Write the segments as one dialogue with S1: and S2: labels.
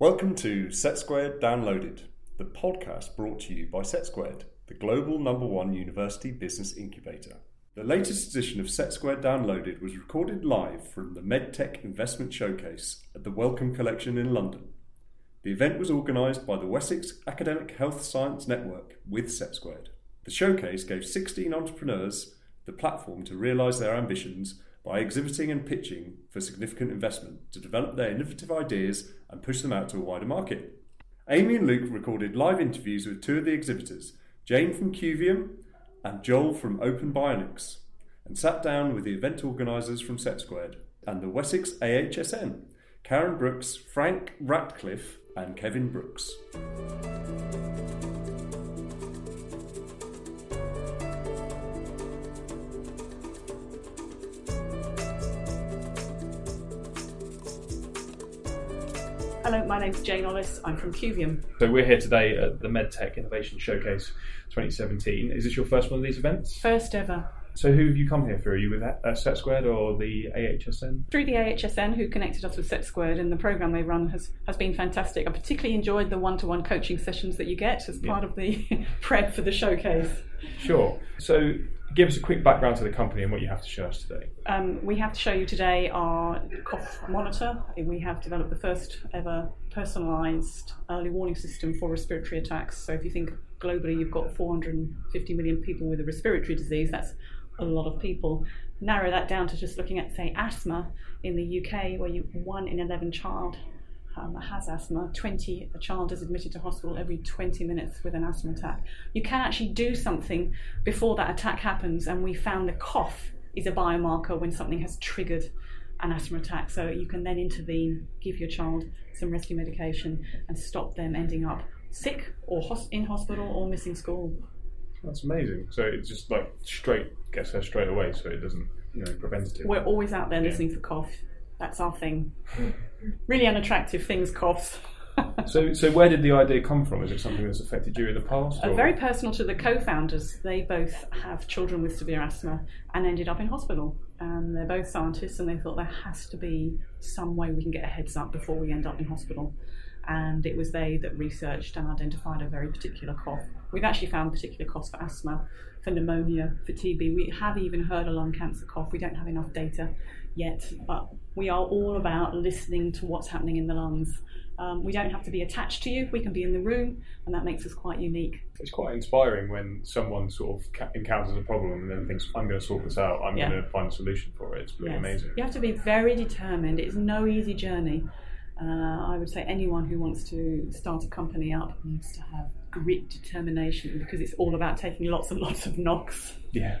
S1: Welcome to Set Squared Downloaded, the podcast brought to you by Set Squared, the global number one university business incubator. The latest edition of Set Squared Downloaded was recorded live from the MedTech Investment Showcase at the Wellcome Collection in London. The event was organised by the Wessex Academic Health Science Network with Set Squared. The showcase gave 16 entrepreneurs the platform to realise their ambitions by exhibiting and pitching for significant investment to develop their innovative ideas and push them out to a wider market. Amy and Luke recorded live interviews with two of the exhibitors, Jane from Cuvium and Joel from Open Bionics, and sat down with the event organisers from Set Squared and the Wessex AHSN, Karen Brooks, Frank Ratcliffe, and Kevin Brooks.
S2: My name's Jane Ollis. I'm from Cuvium.
S3: So we're here today at the MedTech Innovation Showcase 2017. Is this your first one of these events?
S2: First ever.
S3: So who have you come here for? Are you with uh, Set Squared or the AHSN?
S2: Through the AHSN, who connected us with Set Squared, and the program they run has, has been fantastic. I particularly enjoyed the one to one coaching sessions that you get as part
S3: Yeah.
S2: of the prep for the showcase.
S3: Sure. So give us a quick background to the company and what you have to show us today.
S2: Um, we have to show you today our cough monitor. We have developed the first ever personalised early warning system for respiratory attacks. So if you think globally, you've got 450 million people with a respiratory disease. That's a lot of people. Narrow that down to just looking at, say, asthma in the UK, where you one in 11 child um, has asthma. 20 a child is admitted to hospital every 20 minutes with an asthma attack. You can actually do something before that attack happens, and we found the cough is a biomarker when something has triggered an asthma attack. So you can then intervene, give your child some rescue medication, and stop them ending up sick or hos- in hospital or missing school.
S3: That's amazing. So it's just like straight gets her straight away, so it doesn't, you know, preventative.
S2: We're always out there
S3: Yeah.
S2: listening for cough. That's our thing. Really unattractive things, coughs.
S3: So, so where did the idea come from? Is it something that's affected you in the past?
S2: Uh, very personal to the co-founders. They both have children with severe asthma and ended up in hospital. And they're both scientists, and they thought there has to be some way we can get a heads up before we end up in hospital. And it was they that researched and identified a very particular cough. We've actually found particular coughs for asthma, for pneumonia, for TB. We have even heard a lung cancer cough. We don't have enough data yet, but we are all about listening to what's happening in the lungs. Um, we don't have to be attached to you. We can be in the room, and that makes us quite unique.
S3: It's quite inspiring when someone sort of encounters a problem and then thinks, "I'm going to sort this out. I'm
S2: Yeah.
S3: going to find a solution for it." It's pretty
S2: Yes.
S3: amazing.
S2: You have to be very determined. It's no easy journey. Uh, I would say anyone who wants to start a company up needs to have grit, determination, because it's all about taking lots and lots of knocks.
S3: Yeah.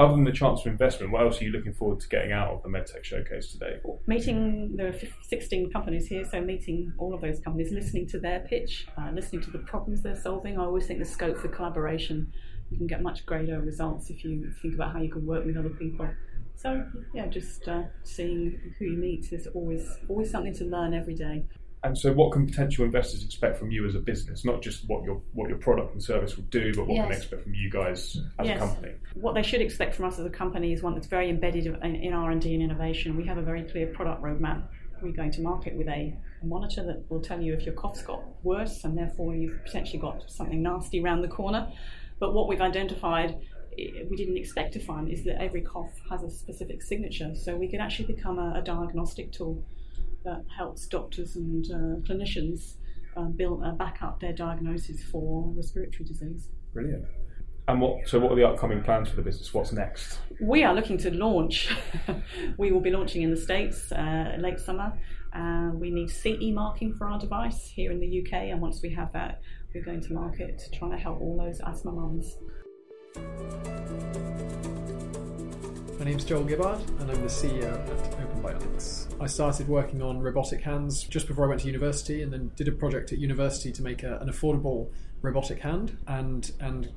S3: Other than the chance for investment, what else are you looking forward to getting out of the MedTech showcase today?
S2: Meeting, there are 16 companies here, so meeting all of those companies, listening to their pitch, uh, listening to the problems they're solving. I always think the scope for collaboration, you can get much greater results if you think about how you can work with other people. So, yeah, just uh, seeing who you meet, there's always, always something to learn every day.
S3: And so, what can potential investors expect from you as a business? Not just what your what your product and service will do, but what can they expect from you guys as
S2: Yes.
S3: a company?
S2: What they should expect from us as a company is one that's very embedded in, in R&D and innovation. We have a very clear product roadmap. We're going to market with a, a monitor that will tell you if your cough's got worse and therefore you've potentially got something nasty around the corner. But what we've identified, eh, we didn't expect to find, is that every cough has a specific signature. So we could actually become a, a diagnostic tool that helps doctors and uh, clinicians uh, build uh, back up their diagnosis for respiratory disease.
S3: Brilliant. And what? So, what are the upcoming plans for the business? What's next?
S2: We are looking to launch. we will be launching in the States uh, late summer. Uh, we need CE marking for our device here in the UK, and once we have that, we're going to market, trying to help all those asthma mums.
S4: My name's Joel Gibbard, and I'm the CEO at Open Bionics. I started working on robotic hands just before I went to university, and then did a project at university to make a, an affordable robotic hand, and and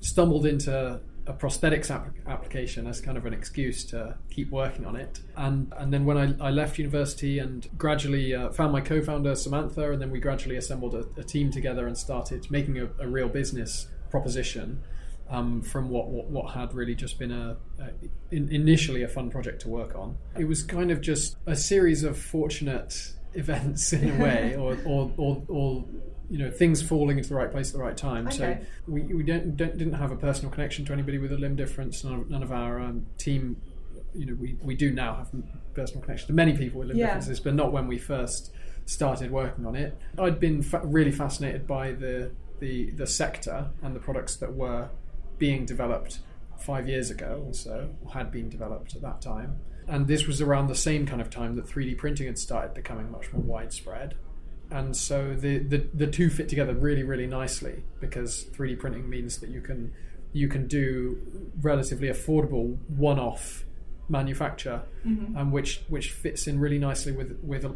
S4: stumbled into a prosthetics app- application as kind of an excuse to keep working on it. And and then when I, I left university and gradually uh, found my co-founder Samantha, and then we gradually assembled a, a team together and started making a, a real business proposition um, from what, what what had really just been a, a in, initially a fun project to work on. It was kind of just a series of fortunate events in a way, or, or, or, or you know things falling into the right place at the right time.
S5: Okay.
S4: So we, we don't, don't didn't have a personal connection to anybody with a limb difference. None of, none of our um, team, you know, we, we do now have personal connection to many people with limb
S5: Yeah.
S4: differences, but not when we first started working on it. I'd been fa- really fascinated by the, the the sector and the products that were being developed five years ago or so, or had been developed at that time. And this was around the same kind of time that 3D printing had started becoming much more widespread. And so the, the, the two fit together really, really nicely because 3D printing means that you can you can do relatively affordable one-off manufacture, mm-hmm. and which which fits in really nicely with with a,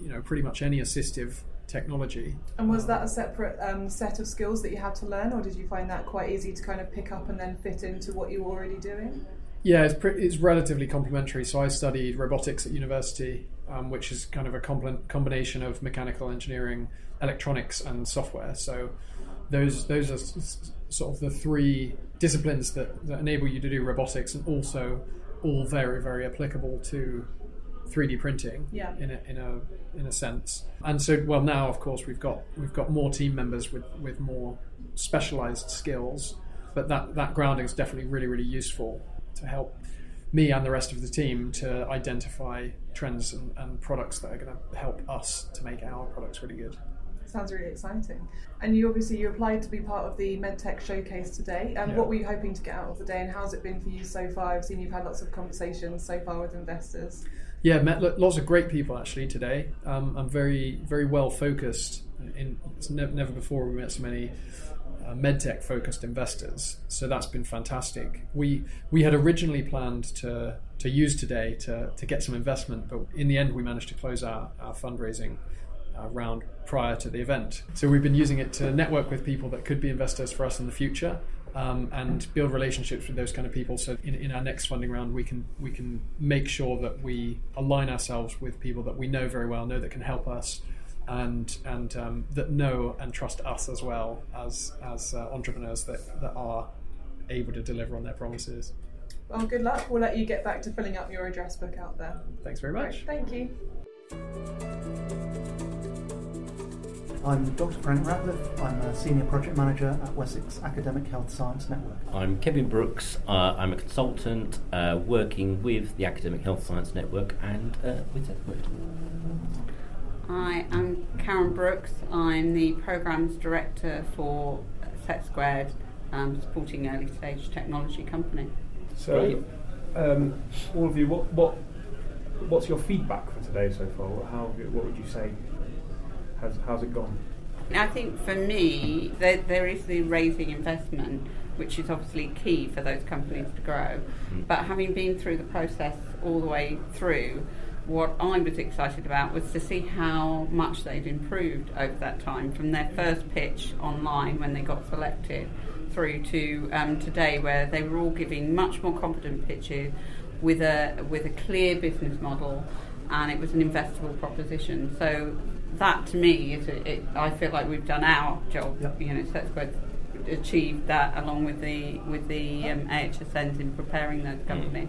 S4: you know pretty much any assistive technology.
S5: And was that a separate um, set of skills that you had to learn, or did you find that quite easy to kind of pick up and then fit into what you were already doing?
S4: Yeah, it's, it's relatively complementary. So I studied robotics at university, um, which is kind of a compl- combination of mechanical engineering, electronics, and software. So those those are s- s- sort of the three disciplines that, that enable you to do robotics, and also all very very applicable to 3D printing
S5: Yeah.
S4: in a, in a in a sense. And so, well, now of course we've got we've got more team members with with more specialized skills, but that that grounding is definitely really really useful to help me and the rest of the team to identify trends and, and products that are going to help us to make our products really good.
S5: Sounds really exciting. And you obviously you applied to be part of the MedTech showcase today. And
S4: Yeah.
S5: what were you hoping to get out of the day, and how's it been for you so far? I've seen you've had lots of conversations so far with investors.
S4: Yeah, met lots of great people actually today. Um, I'm very, very well focused. In it's ne- never before we met so many uh, medtech focused investors, so that's been fantastic. We we had originally planned to to use today to to get some investment, but in the end we managed to close our, our fundraising uh, round prior to the event. So we've been using it to network with people that could be investors for us in the future. Um, and build relationships with those kind of people. So in, in our next funding round, we can we can make sure that we align ourselves with people that we know very well, know that can help us, and and um, that know and trust us as well as as uh, entrepreneurs that, that are able to deliver on their promises.
S5: Well, good luck. We'll let you get back to filling up your address book out there.
S4: Thanks very much.
S5: Thank you.
S6: I'm Dr. Frank Ratliff. I'm a Senior Project Manager at Wessex Academic Health Science Network.
S7: I'm Kevin Brooks. Uh, I'm a consultant uh, working with the Academic Health Science Network and uh, with Edward.
S8: Hi, I'm Karen Brooks. I'm the Programs Director for Set Squared, um, supporting early stage technology company.
S3: So, um, all of you, what, what, what's your feedback for today so far? What- How, what would you say? Has, how's it gone?
S8: I think for me, there, there is the raising investment, which is obviously key for those companies to grow. But having been through the process all the way through, what I was excited about was to see how much they'd improved over that time from their first pitch online when they got selected through to um, today, where they were all giving much more confident pitches with a with a clear business model, and it was an investable proposition. So that to me is a, it, I feel like we've done our job.
S6: Yep.
S8: You know, Set Squared achieved that along with the with the um, AHSNs in preparing those companies.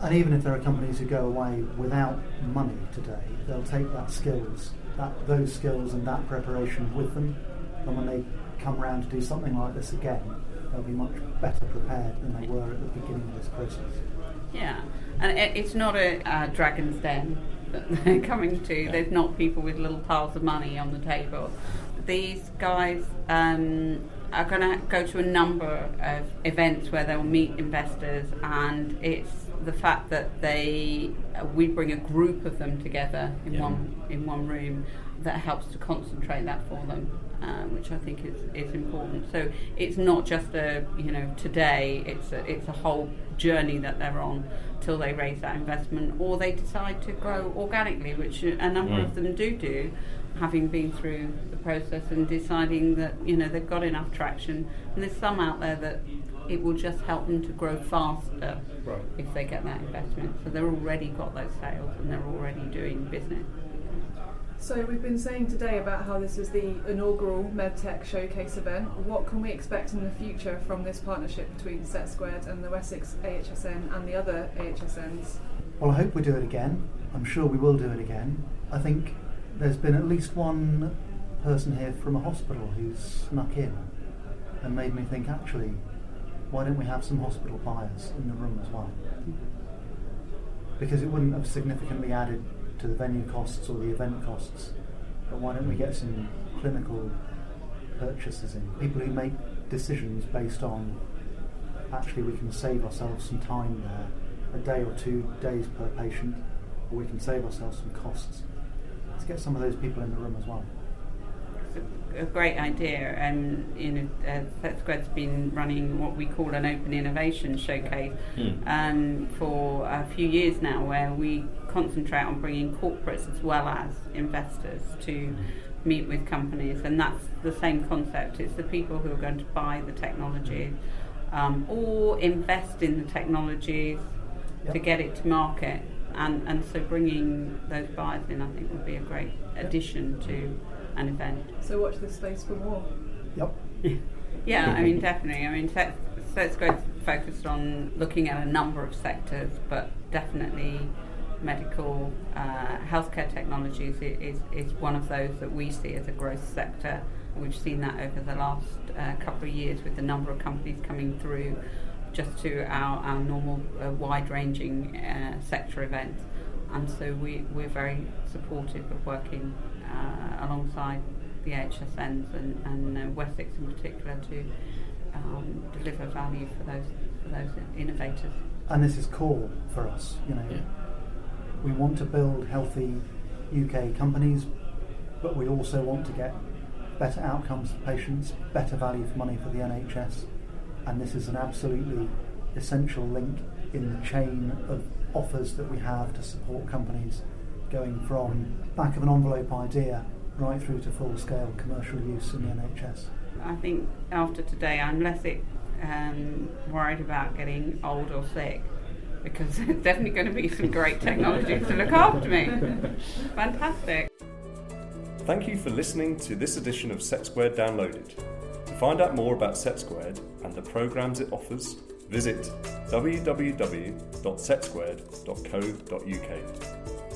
S6: And even if there are companies who go away without money today, they'll take that skills, that those skills and that preparation with them. And when they come around to do something like this again, they'll be much better prepared than they were at the beginning of this process.
S8: Yeah, and it's not a uh, dragon's den that they're coming to. There's not people with little piles of money on the table. These guys um, are going to go to a number of events where they'll meet investors, and it's the fact that they uh, we bring a group of them together in
S7: Yeah.
S8: one in one room that helps to concentrate that for them, uh, which I think is, is important. So it's not just a you know today; it's a, it's a whole journey that they're on till they raise that investment, or they decide to grow organically, which a number
S7: Mm.
S8: of them do do, having been through the process and deciding that you know they've got enough traction. And there's some out there that it will just help them to grow faster
S3: Right.
S8: if they get that investment. So they're already got those sales and they're already doing business.
S5: So we've been saying today about how this is the inaugural MedTech Showcase event. What can we expect in the future from this partnership between Set Squared and the Wessex AHSN and the other AHSNs?
S6: Well, I hope we do it again. I'm sure we will do it again. I think there's been at least one person here from a hospital who's snuck in and made me think actually, why don't we have some hospital buyers in the room as well? Because it wouldn't have significantly added to the venue costs or the event costs, but why don't we get some clinical purchasers in? People who make decisions based on actually we can save ourselves some time there, a day or two days per patient, or we can save ourselves some costs. Let's get some of those people in the room as well.
S8: It's a, a great idea, and you know, uh, SetSquared's been running what we call an open innovation showcase
S7: Hmm.
S8: um, for a few years now, where we concentrate on bringing corporates as well as investors to meet with companies, and that's the same concept. It's the people who are going to buy the technology um, or invest in the technologies to get it to market. And, and so bringing those buyers in, I think, would be a great addition to an event.
S5: So watch this space for more.
S6: Yep.
S8: Yeah, I mean, definitely. I mean, Set- SetSquared's focused on looking at a number of sectors, but definitely medical, uh, healthcare technologies is, is one of those that we see as a growth sector. We've seen that over the last uh, couple of years with the number of companies coming through just to our, our normal uh, wide-ranging uh, sector events. And so we, we're very supportive of working uh, alongside the HSNs and, and uh, Wessex in particular to um, deliver value for those for those innovators.
S6: And this is core for us, you know.
S7: Yeah.
S6: We want to build healthy UK companies, but we also want to get better outcomes for patients, better value for money for the NHS, and this is an absolutely essential link in the chain of offers that we have to support companies going from back of an envelope idea right through to full scale commercial use in the NHS.
S8: I think after today, I'm less um, worried about getting old or sick because there's definitely going to be some great technology to look after me. Fantastic.
S1: Thank you for listening to this edition of Set Squared Downloaded. To find out more about Set Squared and the programs it offers, visit www.setsquared.co.uk.